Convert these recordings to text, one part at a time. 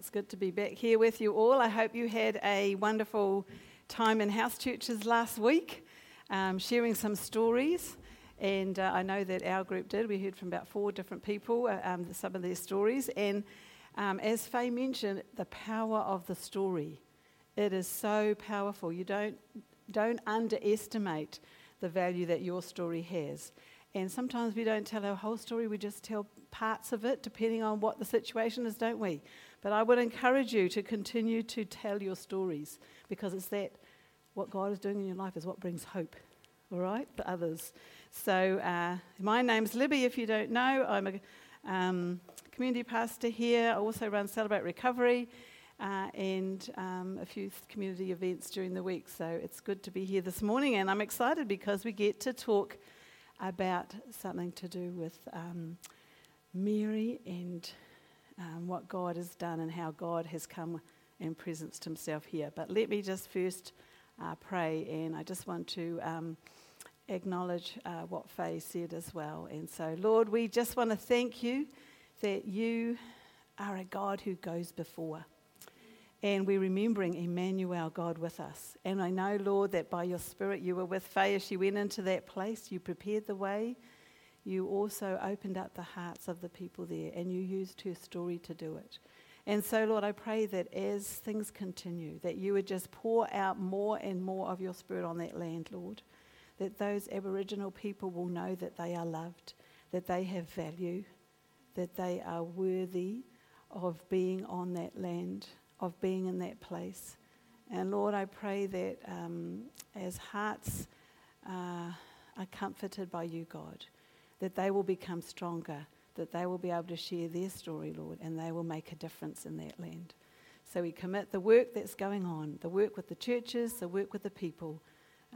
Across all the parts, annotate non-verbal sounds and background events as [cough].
it's good to be back here with you all. I hope you had a wonderful time in house churches last week, um, sharing some stories. And uh, I know that our group did. We heard from about four different people uh, um, some of their stories. And um, as Faye mentioned, the power of the story. It is so powerful. You don't, don't underestimate the value that your story has. And sometimes we don't tell our whole story, we just tell parts of it, depending on what the situation is, don't we? But I would encourage you to continue to tell your stories because it's that what God is doing in your life is what brings hope, all right, for others. So, uh, my name's Libby, if you don't know. I'm a um, community pastor here. I also run Celebrate Recovery. Uh, and um, a few community events during the week. So it's good to be here this morning, and I'm excited because we get to talk about something to do with um, Mary and um, what God has done and how God has come and presenced himself here. But let me just first uh, pray, and I just want to um, acknowledge uh, what Faye said as well. And so, Lord, we just want to thank you that you are a God who goes before. And we're remembering Emmanuel, God with us. And I know, Lord, that by your Spirit you were with Faye as she went into that place. You prepared the way. You also opened up the hearts of the people there, and you used her story to do it. And so, Lord, I pray that as things continue, that you would just pour out more and more of your Spirit on that land, Lord. That those Aboriginal people will know that they are loved, that they have value, that they are worthy of being on that land of being in that place. And Lord, I pray that um, as hearts uh, are comforted by you, God, that they will become stronger, that they will be able to share their story, Lord, and they will make a difference in that land. So we commit the work that's going on, the work with the churches, the work with the people.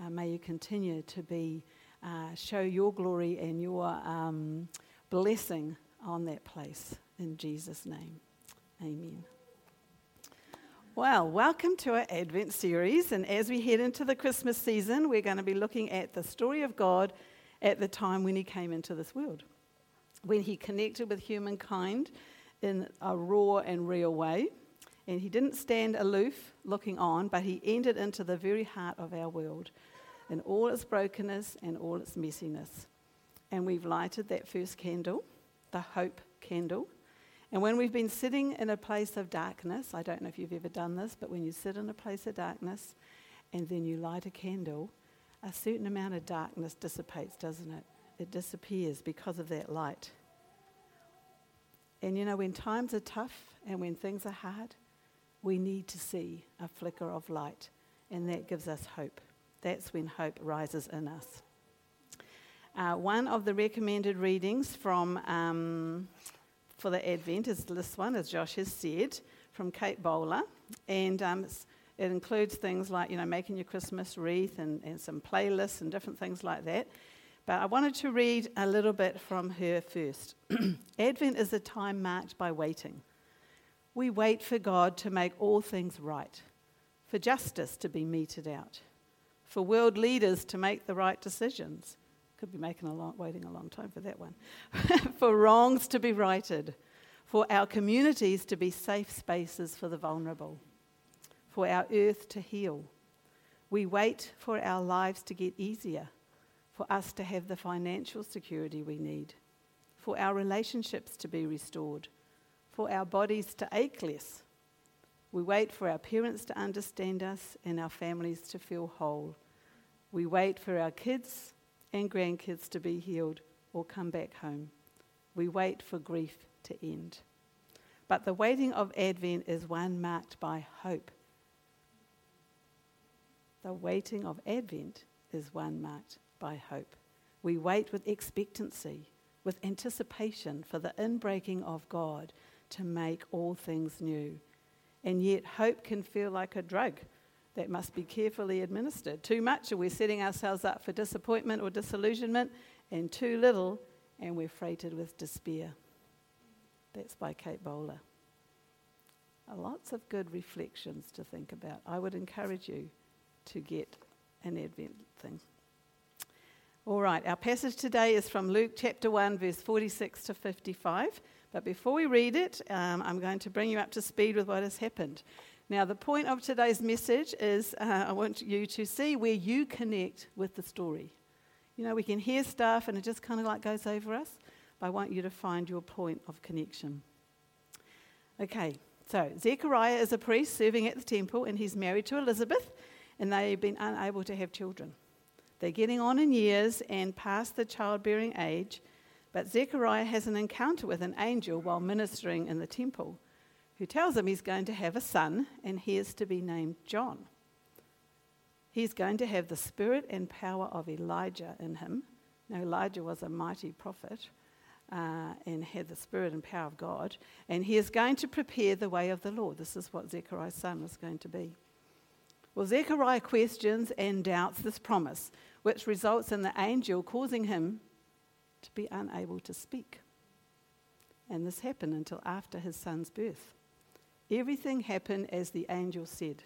Uh, may you continue to be, uh, show your glory and your um, blessing on that place. In Jesus' name, amen. Well, welcome to our Advent series. And as we head into the Christmas season, we're going to be looking at the story of God at the time when He came into this world, when He connected with humankind in a raw and real way. And He didn't stand aloof looking on, but He entered into the very heart of our world in all its brokenness and all its messiness. And we've lighted that first candle, the hope candle and when we've been sitting in a place of darkness, I don't know if you've ever done this, but when you sit in a place of darkness and then you light a candle, a certain amount of darkness dissipates, doesn't it? It disappears because of that light. And you know, when times are tough and when things are hard, we need to see a flicker of light, and that gives us hope. That's when hope rises in us. Uh, one of the recommended readings from um, for the Advent is this one, as Josh has said, from Kate Bowler. And um, it includes things like, you know, making your Christmas wreath and, and some playlists and different things like that. But I wanted to read a little bit from her first. [clears throat] Advent is a time marked by waiting. We wait for God to make all things right, for justice to be meted out, for world leaders to make the right decisions, could be making a long, waiting a long time for that one. [laughs] for wrongs to be righted, for our communities to be safe spaces for the vulnerable, for our earth to heal. We wait for our lives to get easier, for us to have the financial security we need, for our relationships to be restored, for our bodies to ache less. We wait for our parents to understand us and our families to feel whole. We wait for our kids and grandkids to be healed or come back home. We wait for grief to end. But the waiting of Advent is one marked by hope. The waiting of Advent is one marked by hope. We wait with expectancy, with anticipation for the inbreaking of God to make all things new. And yet, hope can feel like a drug that must be carefully administered. Too much, and we're setting ourselves up for disappointment or disillusionment, and too little, and we're freighted with despair. That's by Kate Bowler. Lots of good reflections to think about. I would encourage you to get an Advent thing. All right, our passage today is from Luke chapter 1, verse 46 to 55. But before we read it, um, I'm going to bring you up to speed with what has happened. Now, the point of today's message is uh, I want you to see where you connect with the story. You know, we can hear stuff and it just kind of like goes over us, but I want you to find your point of connection. Okay, so Zechariah is a priest serving at the temple and he's married to Elizabeth, and they've been unable to have children. They're getting on in years and past the childbearing age, but Zechariah has an encounter with an angel while ministering in the temple who tells him he's going to have a son and he is to be named John. He's going to have the spirit and power of Elijah in him. Now, Elijah was a mighty prophet uh, and had the spirit and power of God, and he is going to prepare the way of the Lord. This is what Zechariah's son was going to be. Well, Zechariah questions and doubts this promise, which results in the angel causing him to be unable to speak. And this happened until after his son's birth. Everything happened as the angel said.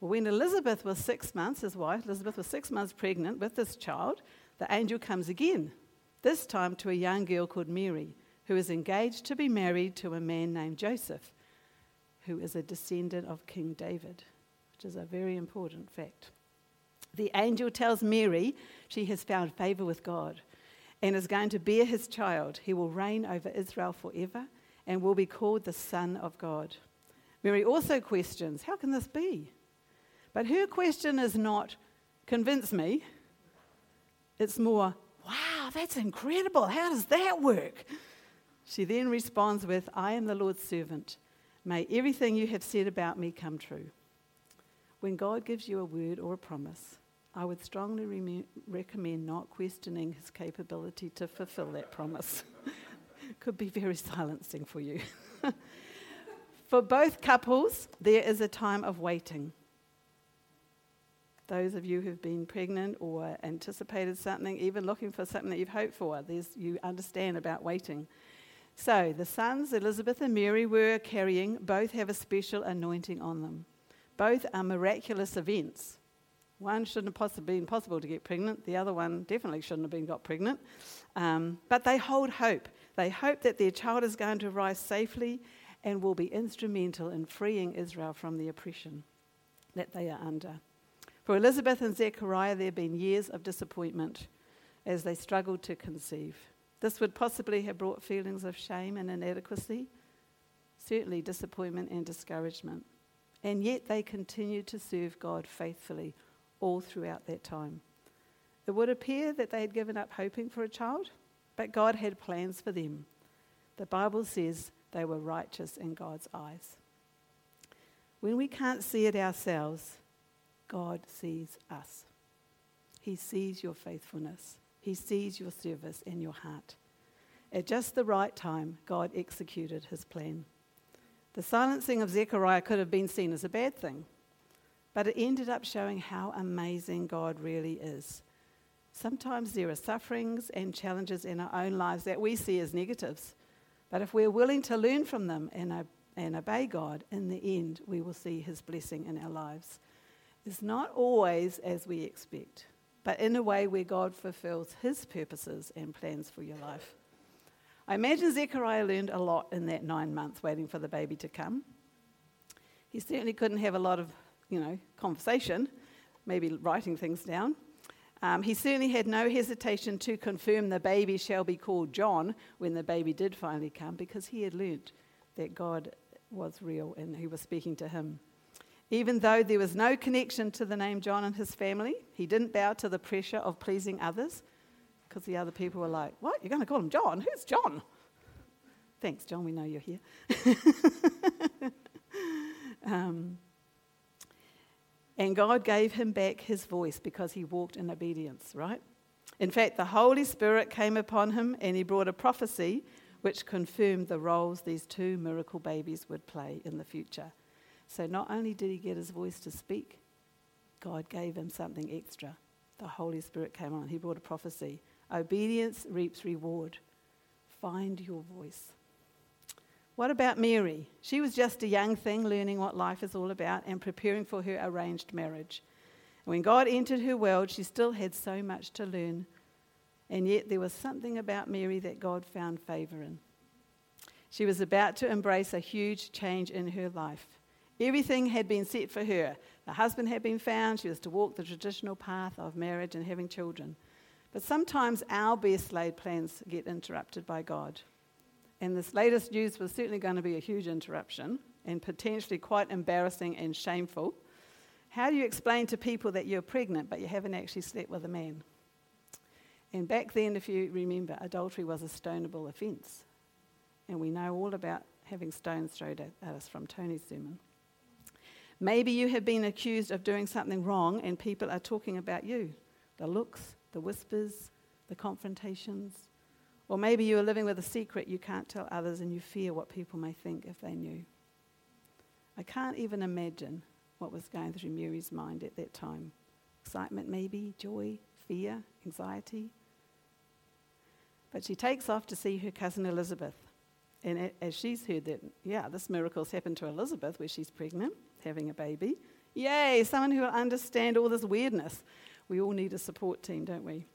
Well, when Elizabeth was six months, his wife, Elizabeth was six months pregnant with this child, the angel comes again, this time to a young girl called Mary, who is engaged to be married to a man named Joseph, who is a descendant of King David, which is a very important fact. The angel tells Mary she has found favor with God and is going to bear his child. He will reign over Israel forever and will be called the Son of God. Mary also questions, How can this be? But her question is not, Convince me. It's more, Wow, that's incredible. How does that work? She then responds with, I am the Lord's servant. May everything you have said about me come true. When God gives you a word or a promise, I would strongly re- recommend not questioning his capability to fulfill that promise. [laughs] Could be very silencing for you. [laughs] for both couples, there is a time of waiting. Those of you who've been pregnant or anticipated something, even looking for something that you've hoped for, you understand about waiting. So, the sons, Elizabeth and Mary, were carrying, both have a special anointing on them. Both are miraculous events. One shouldn't have possibly been possible to get pregnant. The other one definitely shouldn't have been got pregnant. Um, but they hold hope. They hope that their child is going to rise safely and will be instrumental in freeing Israel from the oppression that they are under. For Elizabeth and Zechariah, there have been years of disappointment as they struggled to conceive. This would possibly have brought feelings of shame and inadequacy, certainly disappointment and discouragement. And yet they continued to serve God faithfully all throughout that time. It would appear that they had given up hoping for a child, but God had plans for them. The Bible says they were righteous in God's eyes. When we can't see it ourselves, God sees us. He sees your faithfulness, He sees your service and your heart. At just the right time, God executed His plan. The silencing of Zechariah could have been seen as a bad thing. But it ended up showing how amazing God really is. Sometimes there are sufferings and challenges in our own lives that we see as negatives. But if we're willing to learn from them and, and obey God, in the end, we will see His blessing in our lives. It's not always as we expect, but in a way where God fulfills His purposes and plans for your life. I imagine Zechariah learned a lot in that nine months waiting for the baby to come. He certainly couldn't have a lot of you know, conversation, maybe writing things down. Um, he certainly had no hesitation to confirm the baby shall be called John when the baby did finally come because he had learnt that God was real and he was speaking to him. Even though there was no connection to the name John and his family, he didn't bow to the pressure of pleasing others because the other people were like, What? You're going to call him John? Who's John? Thanks, John. We know you're here. [laughs] um, and God gave him back his voice because he walked in obedience, right? In fact, the Holy Spirit came upon him and he brought a prophecy which confirmed the roles these two miracle babies would play in the future. So not only did he get his voice to speak, God gave him something extra. The Holy Spirit came on. He brought a prophecy. Obedience reaps reward. Find your voice. What about Mary? She was just a young thing learning what life is all about and preparing for her arranged marriage. When God entered her world, she still had so much to learn. And yet there was something about Mary that God found favor in. She was about to embrace a huge change in her life. Everything had been set for her. The husband had been found. She was to walk the traditional path of marriage and having children. But sometimes our best laid plans get interrupted by God. And this latest news was certainly going to be a huge interruption and potentially quite embarrassing and shameful. How do you explain to people that you're pregnant but you haven't actually slept with a man? And back then, if you remember, adultery was a stonable offence. And we know all about having stones thrown at us from Tony's sermon. Maybe you have been accused of doing something wrong and people are talking about you the looks, the whispers, the confrontations. Or maybe you are living with a secret you can't tell others and you fear what people may think if they knew. I can't even imagine what was going through Mary's mind at that time. Excitement, maybe, joy, fear, anxiety. But she takes off to see her cousin Elizabeth. And as she's heard that, yeah, this miracle's happened to Elizabeth where she's pregnant, having a baby. Yay, someone who will understand all this weirdness. We all need a support team, don't we?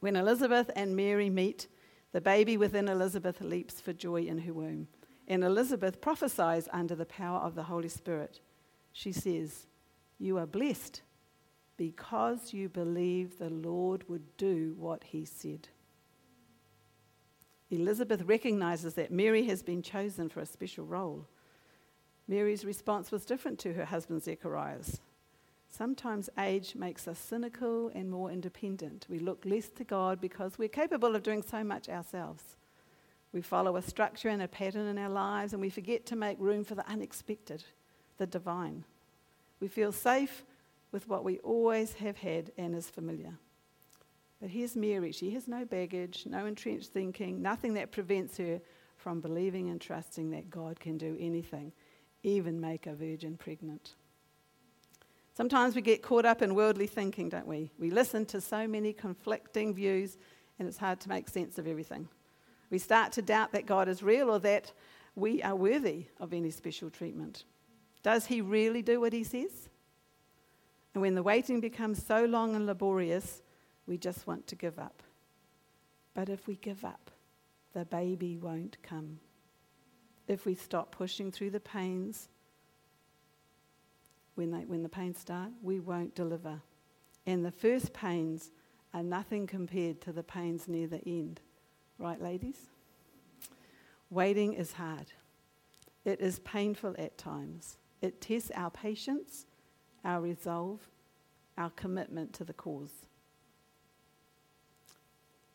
When Elizabeth and Mary meet, the baby within Elizabeth leaps for joy in her womb. And Elizabeth prophesies under the power of the Holy Spirit. She says, You are blessed because you believe the Lord would do what he said. Elizabeth recognizes that Mary has been chosen for a special role. Mary's response was different to her husband Zechariah's. Sometimes age makes us cynical and more independent. We look less to God because we're capable of doing so much ourselves. We follow a structure and a pattern in our lives and we forget to make room for the unexpected, the divine. We feel safe with what we always have had and is familiar. But here's Mary. She has no baggage, no entrenched thinking, nothing that prevents her from believing and trusting that God can do anything, even make a virgin pregnant. Sometimes we get caught up in worldly thinking, don't we? We listen to so many conflicting views, and it's hard to make sense of everything. We start to doubt that God is real or that we are worthy of any special treatment. Does He really do what He says? And when the waiting becomes so long and laborious, we just want to give up. But if we give up, the baby won't come. If we stop pushing through the pains, when, they, when the pains start, we won't deliver. And the first pains are nothing compared to the pains near the end. Right, ladies? Waiting is hard. It is painful at times. It tests our patience, our resolve, our commitment to the cause.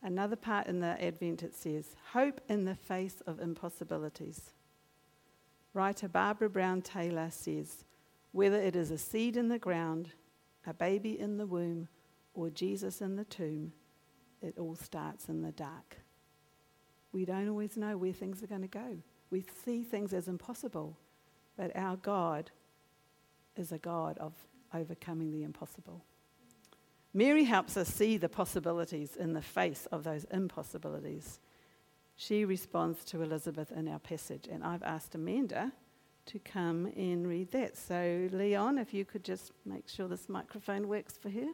Another part in the Advent it says, Hope in the face of impossibilities. Writer Barbara Brown Taylor says, Whether it is a seed in the ground, a baby in the womb, or Jesus in the tomb, it all starts in the dark. We don't always know where things are going to go. We see things as impossible, but our God is a God of overcoming the impossible. Mary helps us see the possibilities in the face of those impossibilities. She responds to Elizabeth in our passage, and I've asked Amanda to come and read that. So, Leon, if you could just make sure this microphone works for her.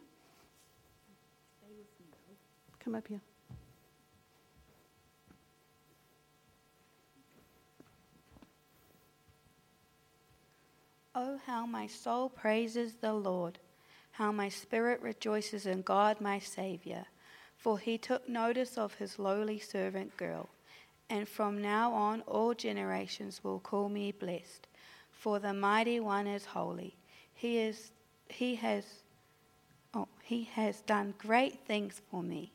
Come up here. Oh, how my soul praises the Lord how my spirit rejoices in God my Saviour, for he took notice of his lowly servant girl. And from now on, all generations will call me blessed, for the mighty one is holy. He is, he has, oh, he has done great things for me.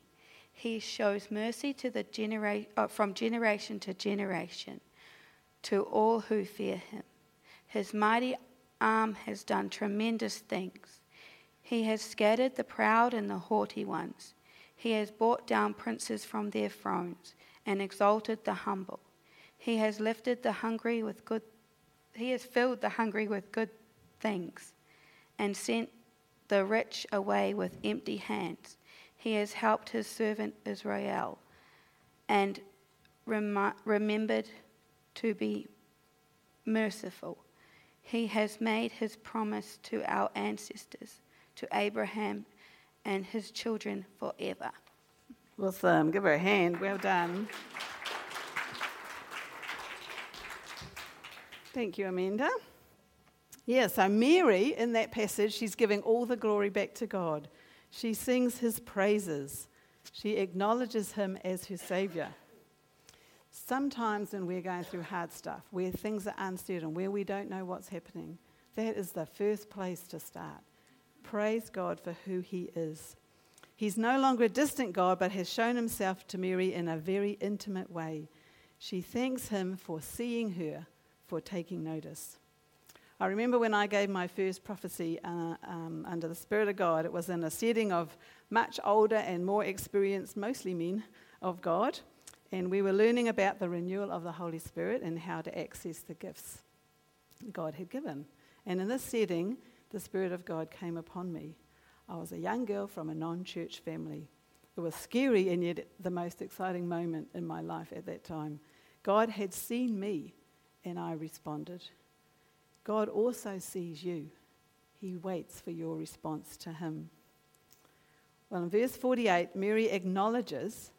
He shows mercy to the genera- uh, from generation to generation to all who fear him. His mighty arm has done tremendous things. He has scattered the proud and the haughty ones. He has brought down princes from their thrones and exalted the humble. He has lifted the hungry with good he has filled the hungry with good things and sent the rich away with empty hands. He has helped his servant Israel and rem- remembered to be merciful. He has made his promise to our ancestors to Abraham and his children forever. Awesome. Give her a hand. Well done. Thank you, Amanda. Yeah, so Mary, in that passage, she's giving all the glory back to God. She sings his praises. She acknowledges him as her Savior. Sometimes when we're going through hard stuff, where things are uncertain, where we don't know what's happening, that is the first place to start. Praise God for who He is. He's no longer a distant God, but has shown Himself to Mary in a very intimate way. She thanks Him for seeing her, for taking notice. I remember when I gave my first prophecy uh, um, under the Spirit of God, it was in a setting of much older and more experienced, mostly men, of God. And we were learning about the renewal of the Holy Spirit and how to access the gifts God had given. And in this setting, the Spirit of God came upon me. I was a young girl from a non church family. It was scary and yet the most exciting moment in my life at that time. God had seen me and I responded. God also sees you. He waits for your response to Him. Well, in verse 48, Mary acknowledges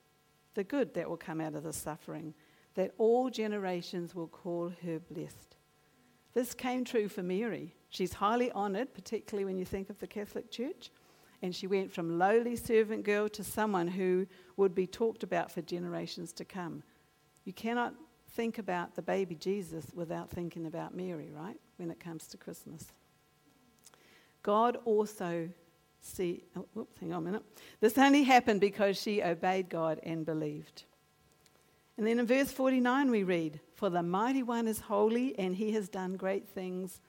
the good that will come out of the suffering, that all generations will call her blessed. This came true for Mary. She's highly honoured, particularly when you think of the Catholic Church. And she went from lowly servant girl to someone who would be talked about for generations to come. You cannot think about the baby Jesus without thinking about Mary, right? When it comes to Christmas. God also see, oh, whoops, hang on a minute. This only happened because she obeyed God and believed. And then in verse 49 we read, For the mighty one is holy and he has done great things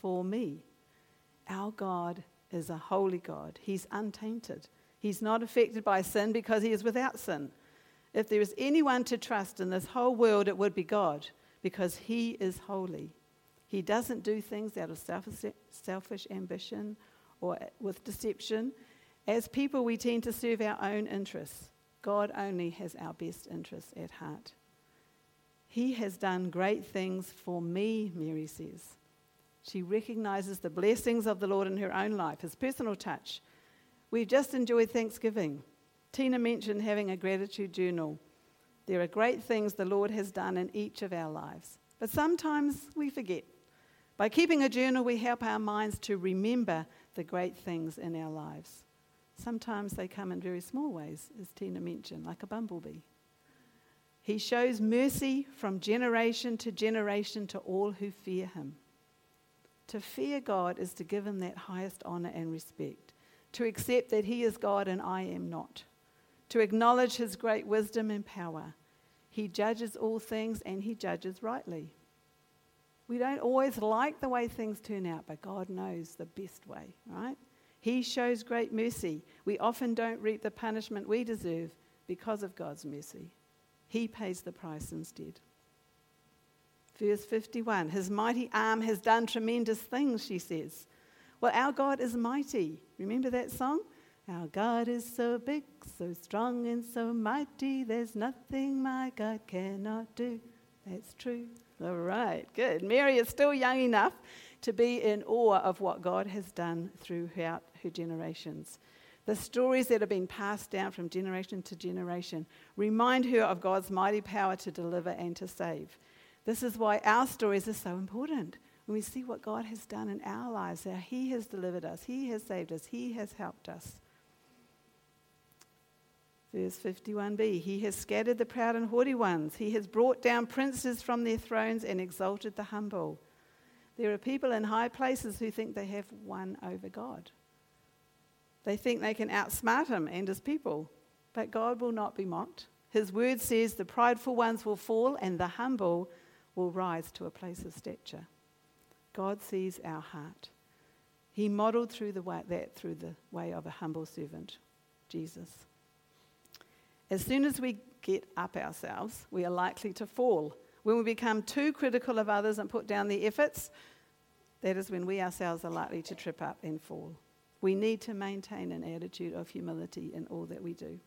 for me. Our God is a holy God. He's untainted. He's not affected by sin because he is without sin. If there is anyone to trust in this whole world, it would be God because he is holy. He doesn't do things out of selfish ambition or with deception. As people, we tend to serve our own interests. God only has our best interests at heart. He has done great things for me, Mary says. She recognizes the blessings of the Lord in her own life, his personal touch. We've just enjoyed Thanksgiving. Tina mentioned having a gratitude journal. There are great things the Lord has done in each of our lives, but sometimes we forget. By keeping a journal, we help our minds to remember the great things in our lives. Sometimes they come in very small ways, as Tina mentioned, like a bumblebee. He shows mercy from generation to generation to all who fear him. To fear God is to give him that highest honor and respect, to accept that he is God and I am not, to acknowledge his great wisdom and power. He judges all things and he judges rightly. We don't always like the way things turn out, but God knows the best way, right? He shows great mercy. We often don't reap the punishment we deserve because of God's mercy. He pays the price instead. Verse 51 His mighty arm has done tremendous things, she says. Well, our God is mighty. Remember that song? Our God is so big, so strong, and so mighty, there's nothing my God cannot do. That's true. All right, good. Mary is still young enough to be in awe of what God has done throughout her generations. The stories that have been passed down from generation to generation remind her of God's mighty power to deliver and to save. This is why our stories are so important. When we see what God has done in our lives, how He has delivered us, He has saved us, He has helped us. Verse 51b He has scattered the proud and haughty ones. He has brought down princes from their thrones and exalted the humble. There are people in high places who think they have won over God. They think they can outsmart him and his people. But God will not be mocked. His word says the prideful ones will fall and the humble will rise to a place of stature. God sees our heart. He modeled through the way, that through the way of a humble servant, Jesus. As soon as we get up ourselves, we are likely to fall. When we become too critical of others and put down the efforts, that is when we ourselves are likely to trip up and fall. We need to maintain an attitude of humility in all that we do.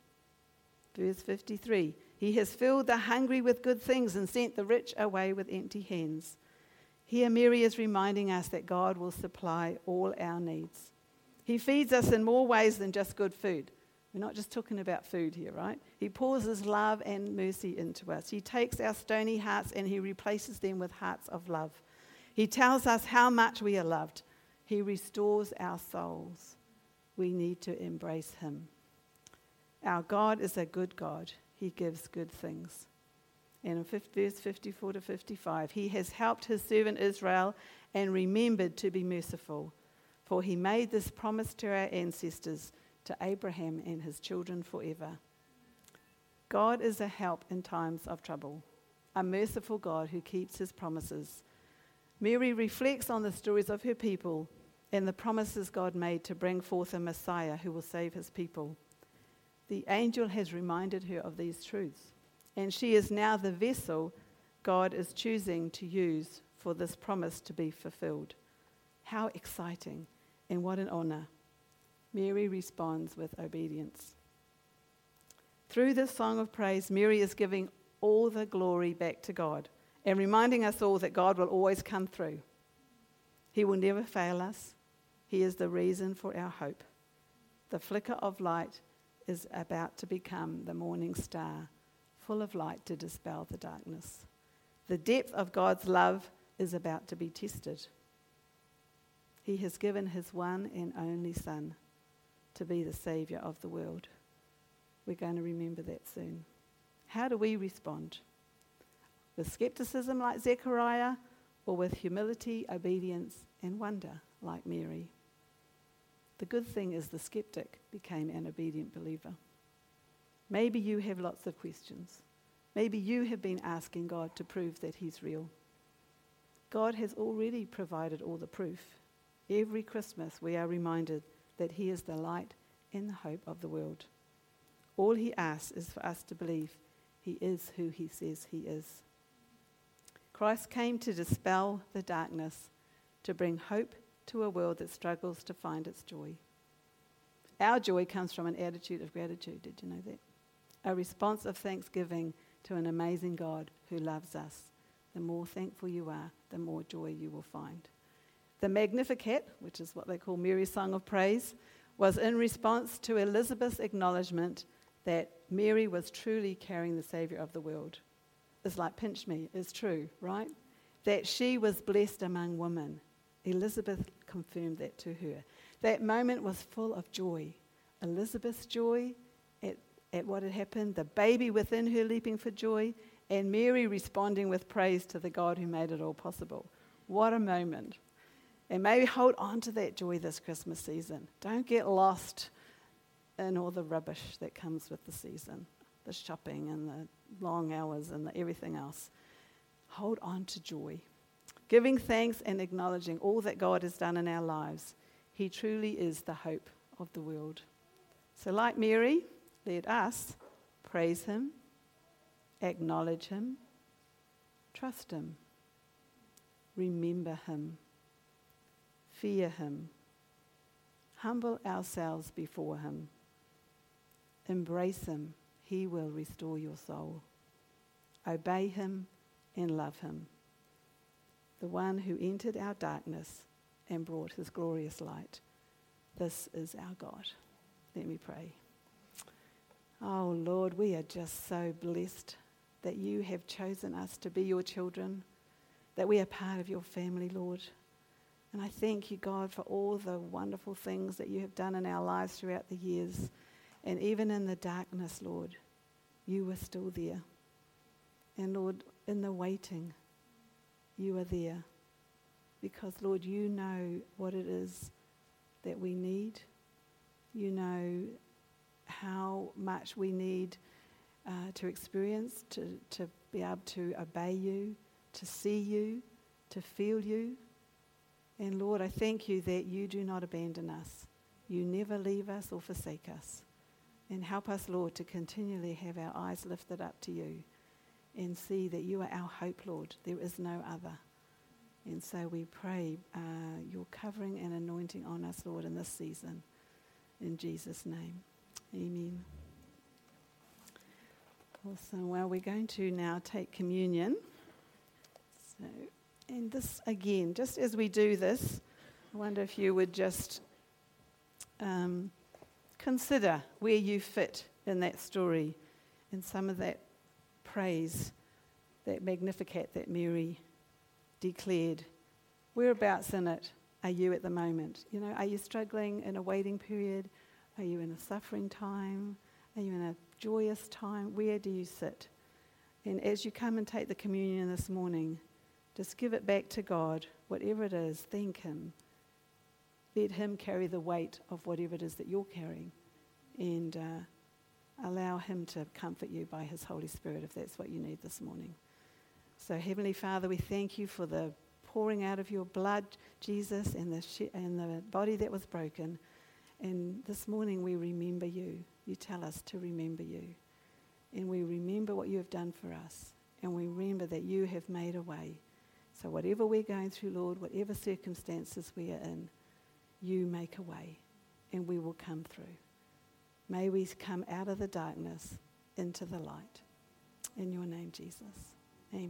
Verse 53 He has filled the hungry with good things and sent the rich away with empty hands. Here, Mary is reminding us that God will supply all our needs. He feeds us in more ways than just good food. We're not just talking about food here, right? He pours his love and mercy into us. He takes our stony hearts and he replaces them with hearts of love. He tells us how much we are loved. He restores our souls. We need to embrace him. Our God is a good God. He gives good things. And in verse 54 to 55, he has helped his servant Israel and remembered to be merciful. For he made this promise to our ancestors to Abraham and his children forever. God is a help in times of trouble, a merciful God who keeps his promises. Mary reflects on the stories of her people and the promises God made to bring forth a Messiah who will save his people. The angel has reminded her of these truths, and she is now the vessel God is choosing to use for this promise to be fulfilled. How exciting and what an honor! Mary responds with obedience. Through this song of praise, Mary is giving all the glory back to God and reminding us all that God will always come through. He will never fail us. He is the reason for our hope. The flicker of light is about to become the morning star, full of light to dispel the darkness. The depth of God's love is about to be tested. He has given his one and only Son to be the Saviour of the world. We're going to remember that soon. How do we respond? With skepticism like Zechariah, or with humility, obedience, and wonder like Mary? The good thing is the skeptic became an obedient believer. Maybe you have lots of questions. Maybe you have been asking God to prove that He's real. God has already provided all the proof. Every Christmas, we are reminded that He is the light and the hope of the world. All He asks is for us to believe He is who He says He is. Christ came to dispel the darkness, to bring hope to a world that struggles to find its joy. Our joy comes from an attitude of gratitude. Did you know that? A response of thanksgiving to an amazing God who loves us. The more thankful you are, the more joy you will find. The Magnificat, which is what they call Mary's Song of Praise, was in response to Elizabeth's acknowledgement that Mary was truly carrying the Saviour of the world. It's like pinch me, it's true, right? That she was blessed among women. Elizabeth confirmed that to her. That moment was full of joy. Elizabeth's joy at, at what had happened, the baby within her leaping for joy, and Mary responding with praise to the God who made it all possible. What a moment. And maybe hold on to that joy this Christmas season. Don't get lost in all the rubbish that comes with the season the shopping and the long hours and the everything else. Hold on to joy. Giving thanks and acknowledging all that God has done in our lives. He truly is the hope of the world. So, like Mary, let us praise Him, acknowledge Him, trust Him, remember Him fear him, humble ourselves before him, embrace him, he will restore your soul. Obey him and love him, the one who entered our darkness and brought his glorious light. This is our God. Let me pray. Oh Lord, we are just so blessed that you have chosen us to be your children, that we are part of your family, Lord. And I thank you, God, for all the wonderful things that you have done in our lives throughout the years. And even in the darkness, Lord, you were still there. And Lord, in the waiting, you are there. Because, Lord, you know what it is that we need. You know how much we need uh, to experience, to, to be able to obey you, to see you, to feel you. And Lord, I thank you that you do not abandon us. You never leave us or forsake us. And help us, Lord, to continually have our eyes lifted up to you and see that you are our hope, Lord. There is no other. And so we pray uh, your covering and anointing on us, Lord, in this season. In Jesus' name. Amen. Awesome. Well, we're going to now take communion. So. And this, again, just as we do this, I wonder if you would just um, consider where you fit in that story and some of that praise, that Magnificat that Mary declared. Whereabouts in it are you at the moment? You know, are you struggling in a waiting period? Are you in a suffering time? Are you in a joyous time? Where do you sit? And as you come and take the communion this morning, just give it back to God, whatever it is, thank Him. Let Him carry the weight of whatever it is that you're carrying. And uh, allow Him to comfort you by His Holy Spirit if that's what you need this morning. So, Heavenly Father, we thank you for the pouring out of your blood, Jesus, and the, sh- and the body that was broken. And this morning we remember you. You tell us to remember you. And we remember what you have done for us. And we remember that you have made a way. So, whatever we're going through, Lord, whatever circumstances we are in, you make a way and we will come through. May we come out of the darkness into the light. In your name, Jesus. Amen.